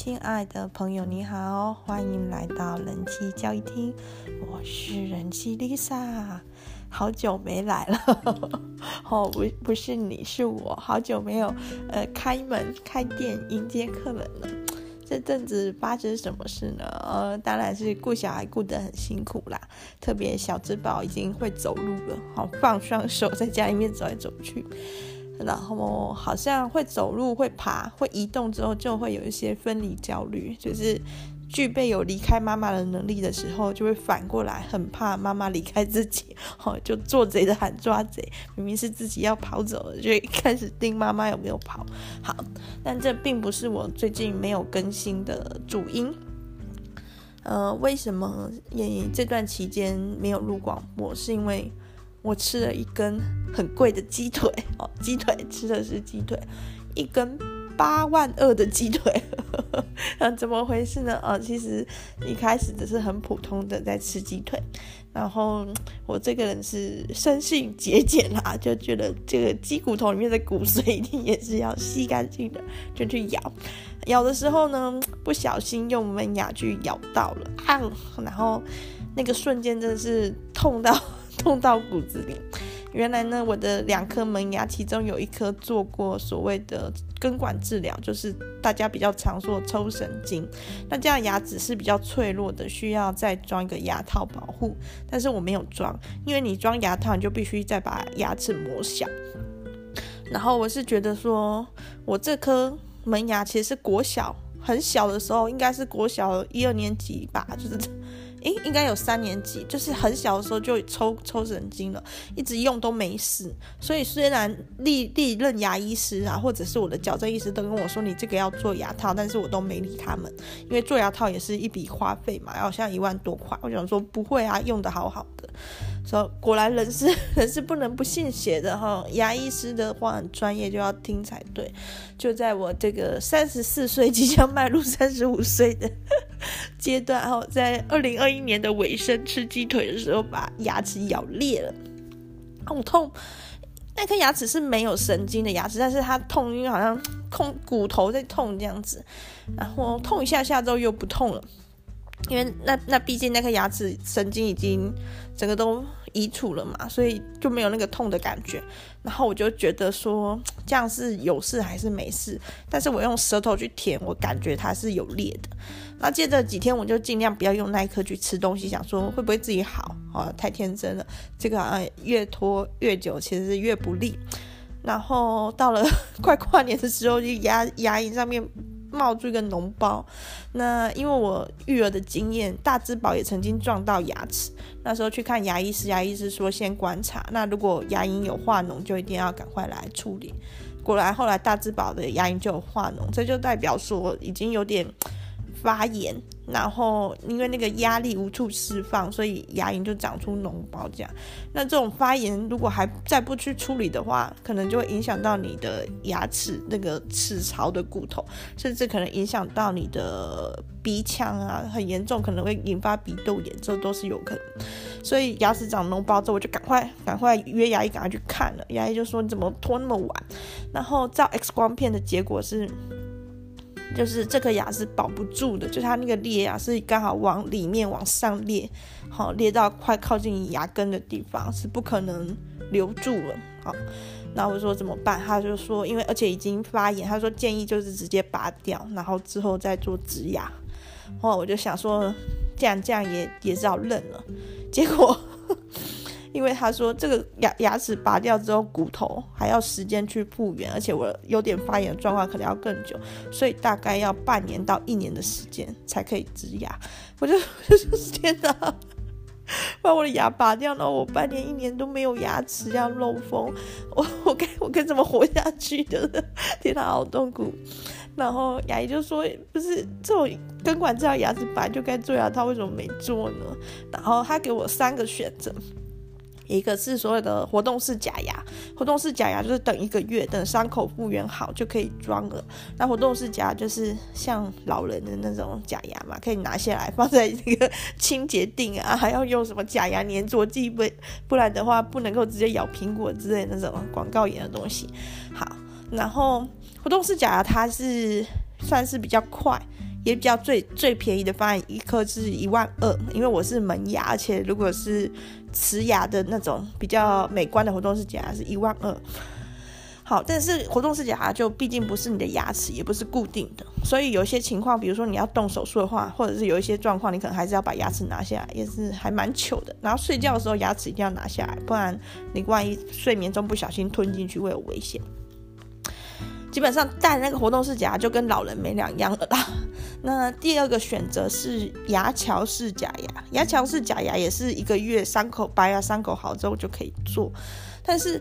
亲爱的朋友，你好，欢迎来到人气交易厅。我是人气 Lisa，好久没来了。哦，不，不是你，是我，好久没有呃开门开店迎接客人了。这阵子发生什么事呢？呃，当然是顾小孩顾得很辛苦啦。特别小只宝已经会走路了，好放双手在家里面走来走去。然后好像会走路、会爬、会移动之后，就会有一些分离焦虑，就是具备有离开妈妈的能力的时候，就会反过来很怕妈妈离开自己，哦，就做贼的喊抓贼，明明是自己要跑走了，就 开始盯妈妈有没有跑。好，但这并不是我最近没有更新的主因。呃，为什么也这段期间没有录广播？是因为。我吃了一根很贵的鸡腿 哦，鸡腿吃的是鸡腿，一根八万二的鸡腿，那怎么回事呢？啊，其实一开始只是很普通的在吃鸡腿，然后我这个人是生性节俭啦，就觉得这个鸡骨头里面的骨髓一定也是要吸干净的，就去咬，咬的时候呢，不小心用门牙去咬到了，啊，然后那个瞬间真的是痛到。痛到骨子里。原来呢，我的两颗门牙，其中有一颗做过所谓的根管治疗，就是大家比较常说的抽神经。那这样牙齿是比较脆弱的，需要再装一个牙套保护。但是我没有装，因为你装牙套，你就必须再把牙齿磨小。然后我是觉得说，我这颗门牙其实是国小很小的时候，应该是国小一二年级吧，就是。诶，应该有三年级，就是很小的时候就抽抽神经了，一直用都没事。所以虽然历历任牙医师啊，或者是我的矫正医师都跟我说你这个要做牙套，但是我都没理他们，因为做牙套也是一笔花费嘛，要像一万多块。我想说不会啊，用的好好的。说、果然人是 人是不能不信邪的哈，牙医师的话很专业，就要听才对。就在我这个三十四岁即将迈入三十五岁的 阶段哈，在二零二一年的尾声吃鸡腿的时候，把牙齿咬裂了，好痛！那颗牙齿是没有神经的牙齿，但是它痛，因为好像痛骨头在痛这样子，然后痛一下下之后又不痛了。因为那那毕竟那颗牙齿神经已经整个都移除了嘛，所以就没有那个痛的感觉。然后我就觉得说这样是有事还是没事？但是我用舌头去舔，我感觉它是有裂的。那接着几天我就尽量不要用那一颗去吃东西，想说会不会自己好？啊，太天真了。这个好像越拖越久，其实是越不利。然后到了 快跨年的时候，就牙牙龈上面。冒出一个脓包，那因为我育儿的经验，大智宝也曾经撞到牙齿。那时候去看牙医师，牙医师说先观察，那如果牙龈有化脓，就一定要赶快来处理。果然后来大智宝的牙龈就有化脓，这就代表说已经有点发炎。然后因为那个压力无处释放，所以牙龈就长出脓包这样。那这种发炎如果还再不去处理的话，可能就会影响到你的牙齿那个齿槽的骨头，甚至可能影响到你的鼻腔啊，很严重，可能会引发鼻窦炎，这都是有可能。所以牙齿长脓包之后，我就赶快赶快约牙医赶快去看了。牙医就说你怎么拖那么晚？然后照 X 光片的结果是。就是这颗牙是保不住的，就是它那个裂啊是刚好往里面往上裂，好裂到快靠近牙根的地方，是不可能留住了。好，那我说怎么办？他就说，因为而且已经发炎，他说建议就是直接拔掉，然后之后再做植牙。后来我就想说，这样这样也也只好认了。结果。因为他说这个牙牙齿拔掉之后，骨头还要时间去复原，而且我有点发炎状况可能要更久，所以大概要半年到一年的时间才可以植牙。我就我就说天哪，把我的牙拔掉，然后我半年一年都没有牙齿，这样漏风，我我该我该怎么活下去的？天哪，好痛苦。然后牙医就说，不是这种根管治疗牙齿本来就该做牙套，为什么没做呢？然后他给我三个选择。一个是所谓的活动式假牙，活动式假牙就是等一个月，等伤口复原好就可以装了。那活动式假牙就是像老人的那种假牙嘛，可以拿下来放在那个清洁定啊，还要用什么假牙粘着剂，不不然的话不能够直接咬苹果之类那种广告盐的东西。好，然后活动式假牙它是算是比较快。也比较最最便宜的方案，一颗是一万二，因为我是门牙，而且如果是瓷牙的那种比较美观的活动式假牙是一万二。好，但是活动式假牙就毕竟不是你的牙齿，也不是固定的，所以有些情况，比如说你要动手术的话，或者是有一些状况，你可能还是要把牙齿拿下来，也是还蛮糗的。然后睡觉的时候牙齿一定要拿下来，不然你万一睡眠中不小心吞进去会有危险。基本上戴那个活动式假牙就跟老人没两样了啦。那第二个选择是牙桥式假牙，牙桥式假牙也是一个月伤口拔牙，伤口好之后就可以做，但是。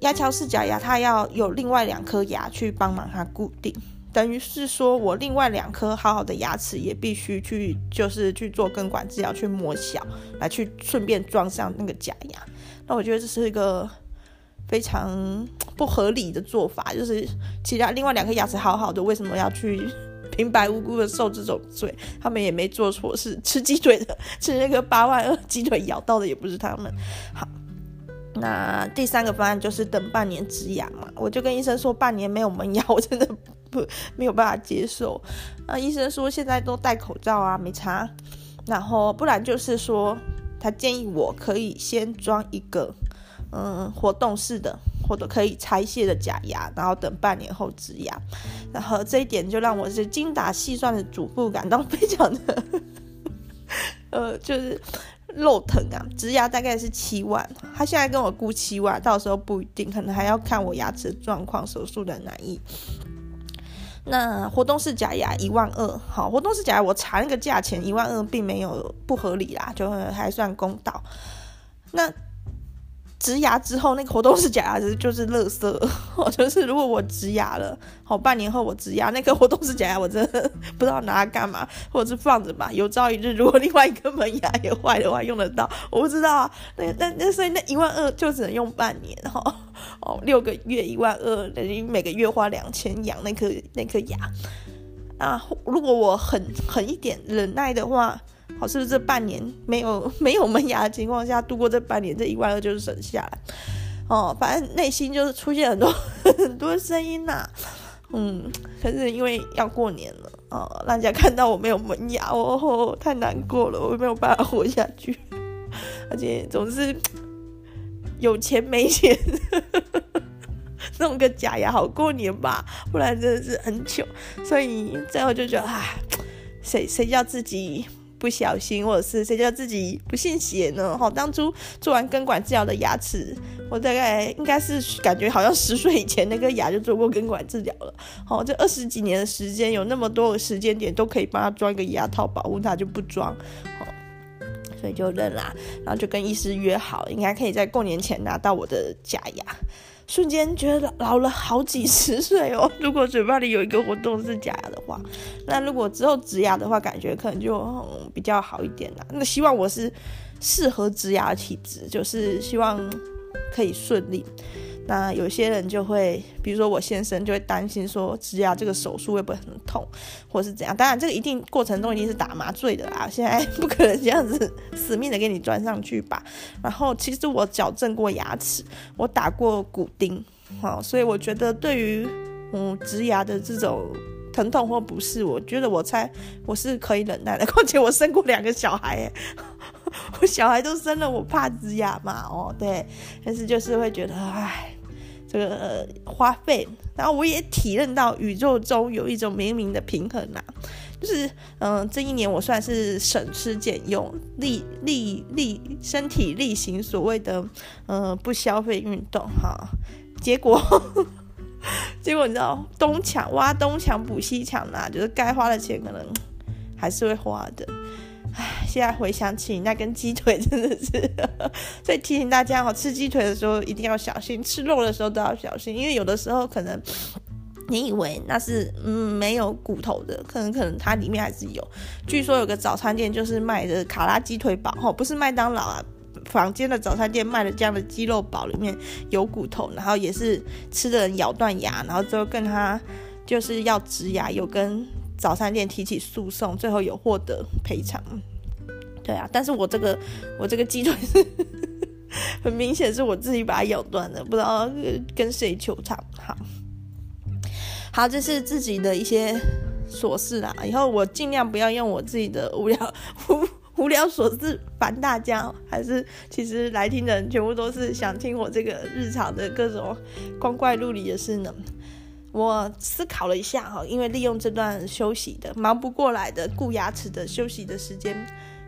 牙桥式假牙，它要有另外两颗牙去帮忙它固定，等于是说我另外两颗好好的牙齿也必须去，就是去做根管治疗，去磨小，来去顺便装上那个假牙。那我觉得这是一个非常不合理的做法，就是其他另外两颗牙齿好好的，为什么要去平白无故的受这种罪？他们也没做错事，吃鸡腿的，吃那个八万二鸡腿咬到的也不是他们。好。那第三个方案就是等半年植牙嘛，我就跟医生说半年没有门牙，我真的不没有办法接受。那医生说现在都戴口罩啊，没差。然后不然就是说他建议我可以先装一个嗯活动式的或者可以拆卸的假牙，然后等半年后植牙。然后这一点就让我是精打细算的主妇感到非常的 呃就是。肉疼啊！植牙大概是七万，他现在跟我估七万，到时候不一定，可能还要看我牙齿状况、手术的难易。那活动式假牙一万二，好，活动式假牙我查那个价钱一万二，并没有不合理啦，就还算公道。那。植牙之后，那个活动式假牙 是就是垃圾，哦，就是如果我植牙了，好，半年后我植牙，那个活动式假牙我真的不知道拿它干嘛，或者是放着吧。有朝一日如果另外一个门牙也坏的话，用得到，我不知道啊。那那那所以那一万二就只能用半年，哈，哦，六个月一万二，等于每个月花两千养那颗那颗牙。啊，如果我狠狠一点忍耐的话。好，是不是这半年没有 没有门牙的情况下度过这半年，这一万二就是省下来。哦，反正内心就是出现很多 很多声音呐、嗯，可是因为要过年了，哦，让人家看到我没有门牙，哦，太难过了，我没有办法活下去。而且总是有钱没钱，弄个假牙好过年吧，不然真的是很糗。所以最后就觉得，唉，谁谁叫自己。不小心，或者是谁叫自己不信邪呢？好，当初做完根管治疗的牙齿，我大概应该是感觉好像十岁以前那个牙就做过根管治疗了。好，这二十几年的时间，有那么多的时间点都可以帮他装一个牙套保护他，就不装。好，所以就认啦，然后就跟医师约好，应该可以在过年前拿到我的假牙。瞬间觉得老了好几十岁哦！如果嘴巴里有一个活动是假牙的话，那如果之后植牙的话，感觉可能就、比较好一点啦。那希望我是适合植牙的体质，就是希望可以顺利。那有些人就会，比如说我先生就会担心说，植牙这个手术会不会很痛，或是怎样？当然，这个一定过程中一定是打麻醉的啦。现在 不可能这样子死命的给你钻上去吧。然后，其实我矫正过牙齿，我打过骨钉，好，所以我觉得对于嗯植牙的这种疼痛或不适，我觉得我猜我是可以忍耐的。况且我生过两个小孩，我小孩都生了，我怕植牙嘛，哦，对，但是就是会觉得，唉。这个花费，然后我也体认到宇宙中有一种冥冥的平衡呐、啊，就是嗯、这一年我算是省吃俭用，力力力身体力行所谓的嗯、呃、不消费运动哈，结果 结果你知道东墙挖东墙补西墙呐，就是该花的钱可能还是会花的。唉，现在回想起那根鸡腿，真的是，所以提醒大家哦，吃鸡腿的时候一定要小心，吃肉的时候都要小心，因为有的时候可能 你以为那是嗯没有骨头的，可能可能它里面还是有。据说有个早餐店就是卖的卡拉鸡腿堡，吼，不是麦当劳啊，坊间的早餐店卖的这样的鸡肉堡里面有骨头，然后也是吃的人咬断牙，然后最后跟他就是要植牙，有跟。早餐店提起诉讼，最后有获得赔偿。对啊，但是我这个我这个鸡腿是 很明显是我自己把它咬断的，不知道跟谁求偿。好，好，这是自己的一些琐事啦。以后我尽量不要用我自己的无聊 无无聊琐事烦大家，还是其实来听的人全部都是想听我这个日常的各种光怪陆离的事呢。我思考了一下哈，因为利用这段休息的忙不过来的顾牙齿的休息的时间，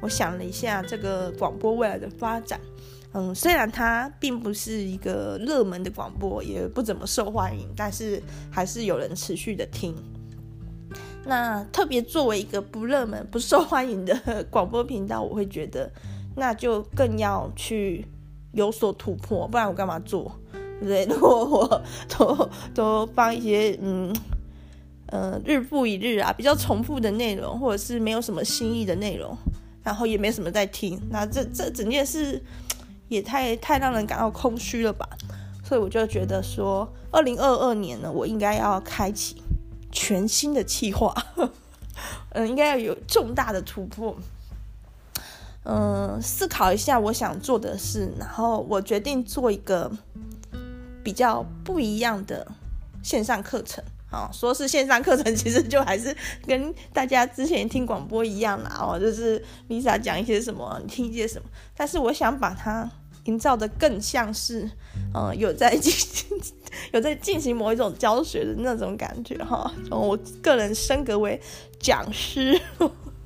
我想了一下这个广播未来的发展。嗯，虽然它并不是一个热门的广播，也不怎么受欢迎，但是还是有人持续的听。那特别作为一个不热门、不受欢迎的广播频道，我会觉得那就更要去有所突破，不然我干嘛做？对？如果我都都放一些嗯呃日复一日啊，比较重复的内容，或者是没有什么新意的内容，然后也没什么在听，那这这整件事也太太让人感到空虚了吧？所以我就觉得说，二零二二年呢，我应该要开启。全新的企划，嗯，应该要有重大的突破。嗯，思考一下我想做的事，然后我决定做一个比较不一样的线上课程。啊，说是线上课程，其实就还是跟大家之前听广播一样啦。哦，就是 Lisa 讲一些什么，你听一些什么。但是我想把它。营造的更像是，嗯，有在进行 有在进行某一种教学的那种感觉哈。我个人升格为讲师，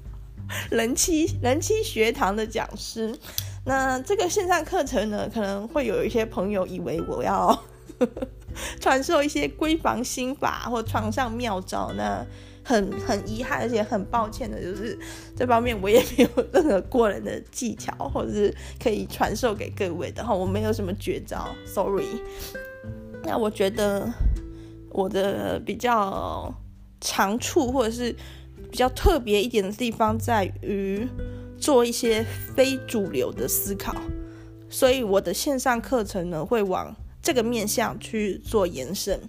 人妻人妻学堂的讲师。那这个线上课程呢，可能会有一些朋友以为我要 传授一些闺房心法或床上妙招那。很很遗憾，而且很抱歉的，就是这方面我也没有任何过人的技巧，或者是可以传授给各位的哈。我没有什么绝招，sorry。那我觉得我的比较长处，或者是比较特别一点的地方，在于做一些非主流的思考，所以我的线上课程呢，会往这个面向去做延伸。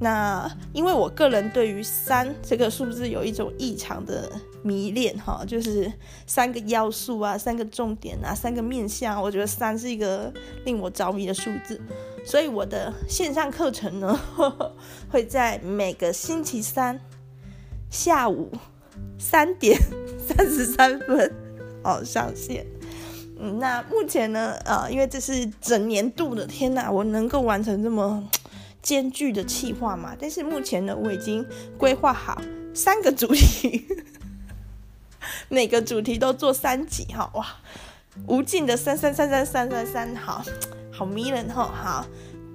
那因为我个人对于三这个数字有一种异常的迷恋哈，就是三个要素啊，三个重点啊，三个面向，我觉得三是一个令我着迷的数字，所以我的线上课程呢，会在每个星期三下午三点三十三分哦上线。嗯，那目前呢，呃，因为这是整年度的，天哪，我能够完成这么。艰巨的企划嘛，但是目前呢，我已经规划好三个主题，每个主题都做三集哈，哇，无尽的三三三三三三三，好好迷人哈，好，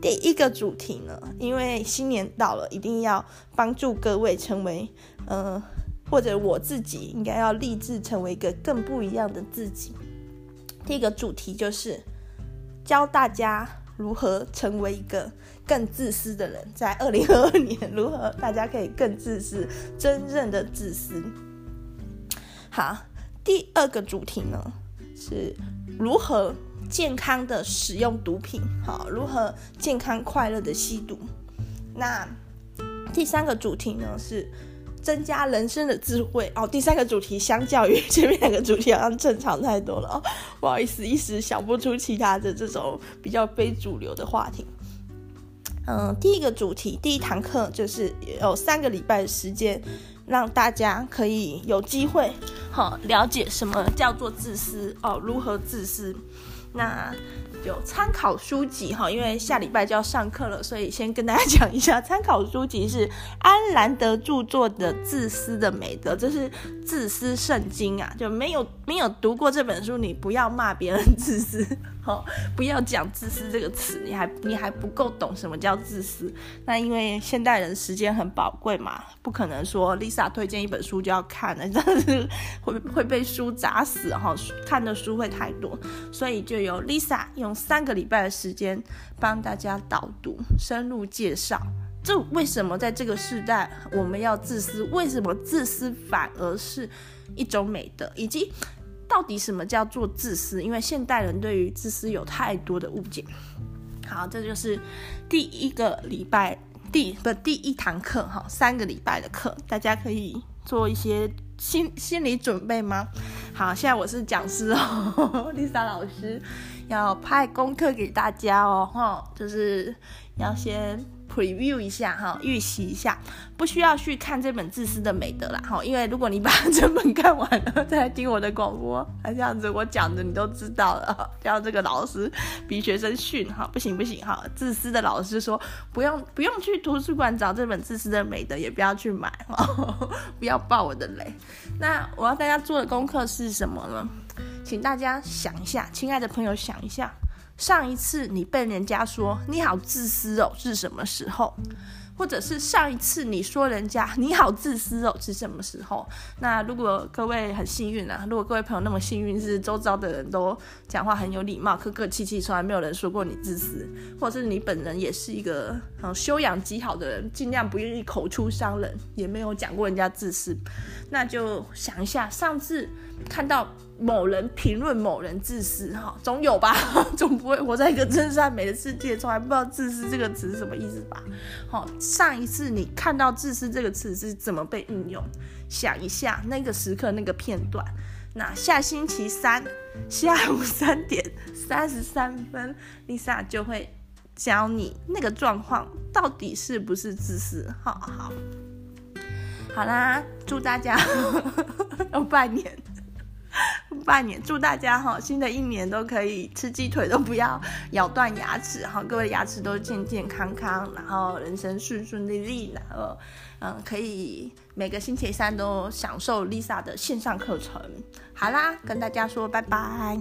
第一个主题呢，因为新年到了，一定要帮助各位成为，呃，或者我自己应该要立志成为一个更不一样的自己。第一个主题就是教大家如何成为一个。更自私的人，在二零二二年如何？大家可以更自私，真正的自私。好，第二个主题呢，是如何健康的使用毒品？好，如何健康快乐的吸毒？那第三个主题呢，是增加人生的智慧。哦，第三个主题相较于前面两个主题好像正常太多了哦，不好意思，一时想不出其他的这种比较非主流的话题。嗯，第一个主题，第一堂课就是有三个礼拜的时间，让大家可以有机会，好了解什么叫做自私哦，如何自私。那有参考书籍哈，因为下礼拜就要上课了，所以先跟大家讲一下，参考书籍是安兰德著作的《自私的美德》，这是自私圣经啊，就没有没有读过这本书，你不要骂别人自私。不要讲自私这个词，你还你还不够懂什么叫自私。那因为现代人时间很宝贵嘛，不可能说 Lisa 推荐一本书就要看了，真的是会会被书砸死哈。看的书会太多，所以就由 Lisa 用三个礼拜的时间帮大家导读、深入介绍，这为什么在这个时代我们要自私？为什么自私反而是一种美德？以及到底什么叫做自私？因为现代人对于自私有太多的误解。好，这就是第一个礼拜第不第一堂课哈，三个礼拜的课，大家可以做一些心心理准备吗？好，现在我是讲师哦，Lisa 老师，要派功课给大家哦，哈，就是要先。Preview 一下哈，预习一下，不需要去看这本《自私的美德》啦哈，因为如果你把这本看完了再来听我的广播，那这样子我讲的你都知道了，叫这个老师比学生训哈，不行不行哈，自私的老师说不用不用去图书馆找这本《自私的美德》，也不要去买哈，不要爆我的雷。那我要大家做的功课是什么呢？请大家想一下，亲爱的朋友想一下。上一次你被人家说你好自私哦，是什么时候？或者是上一次你说人家你好自私哦，是什么时候？那如果各位很幸运啊，如果各位朋友那么幸运，是周遭的人都讲话很有礼貌，客客气气，从来没有人说过你自私，或者是你本人也是一个嗯修养极好的人，尽量不愿意口出伤人，也没有讲过人家自私，那就想一下上次看到。某人评论某人自私，哈，总有吧，总不会活在一个真善美的世界，从来不知道自私这个词是什么意思吧？好，上一次你看到自私这个词是怎么被运用？想一下那个时刻那个片段。那下星期三下午三点三十三分，Lisa 就会教你那个状况到底是不是自私。好好，好啦，祝大家 要拜年。拜年，祝大家哈，新的一年都可以吃鸡腿都不要咬断牙齿哈，各位牙齿都健健康康，然后人生顺顺利利，然后嗯，可以每个星期三都享受 Lisa 的线上课程。好啦，跟大家说拜拜。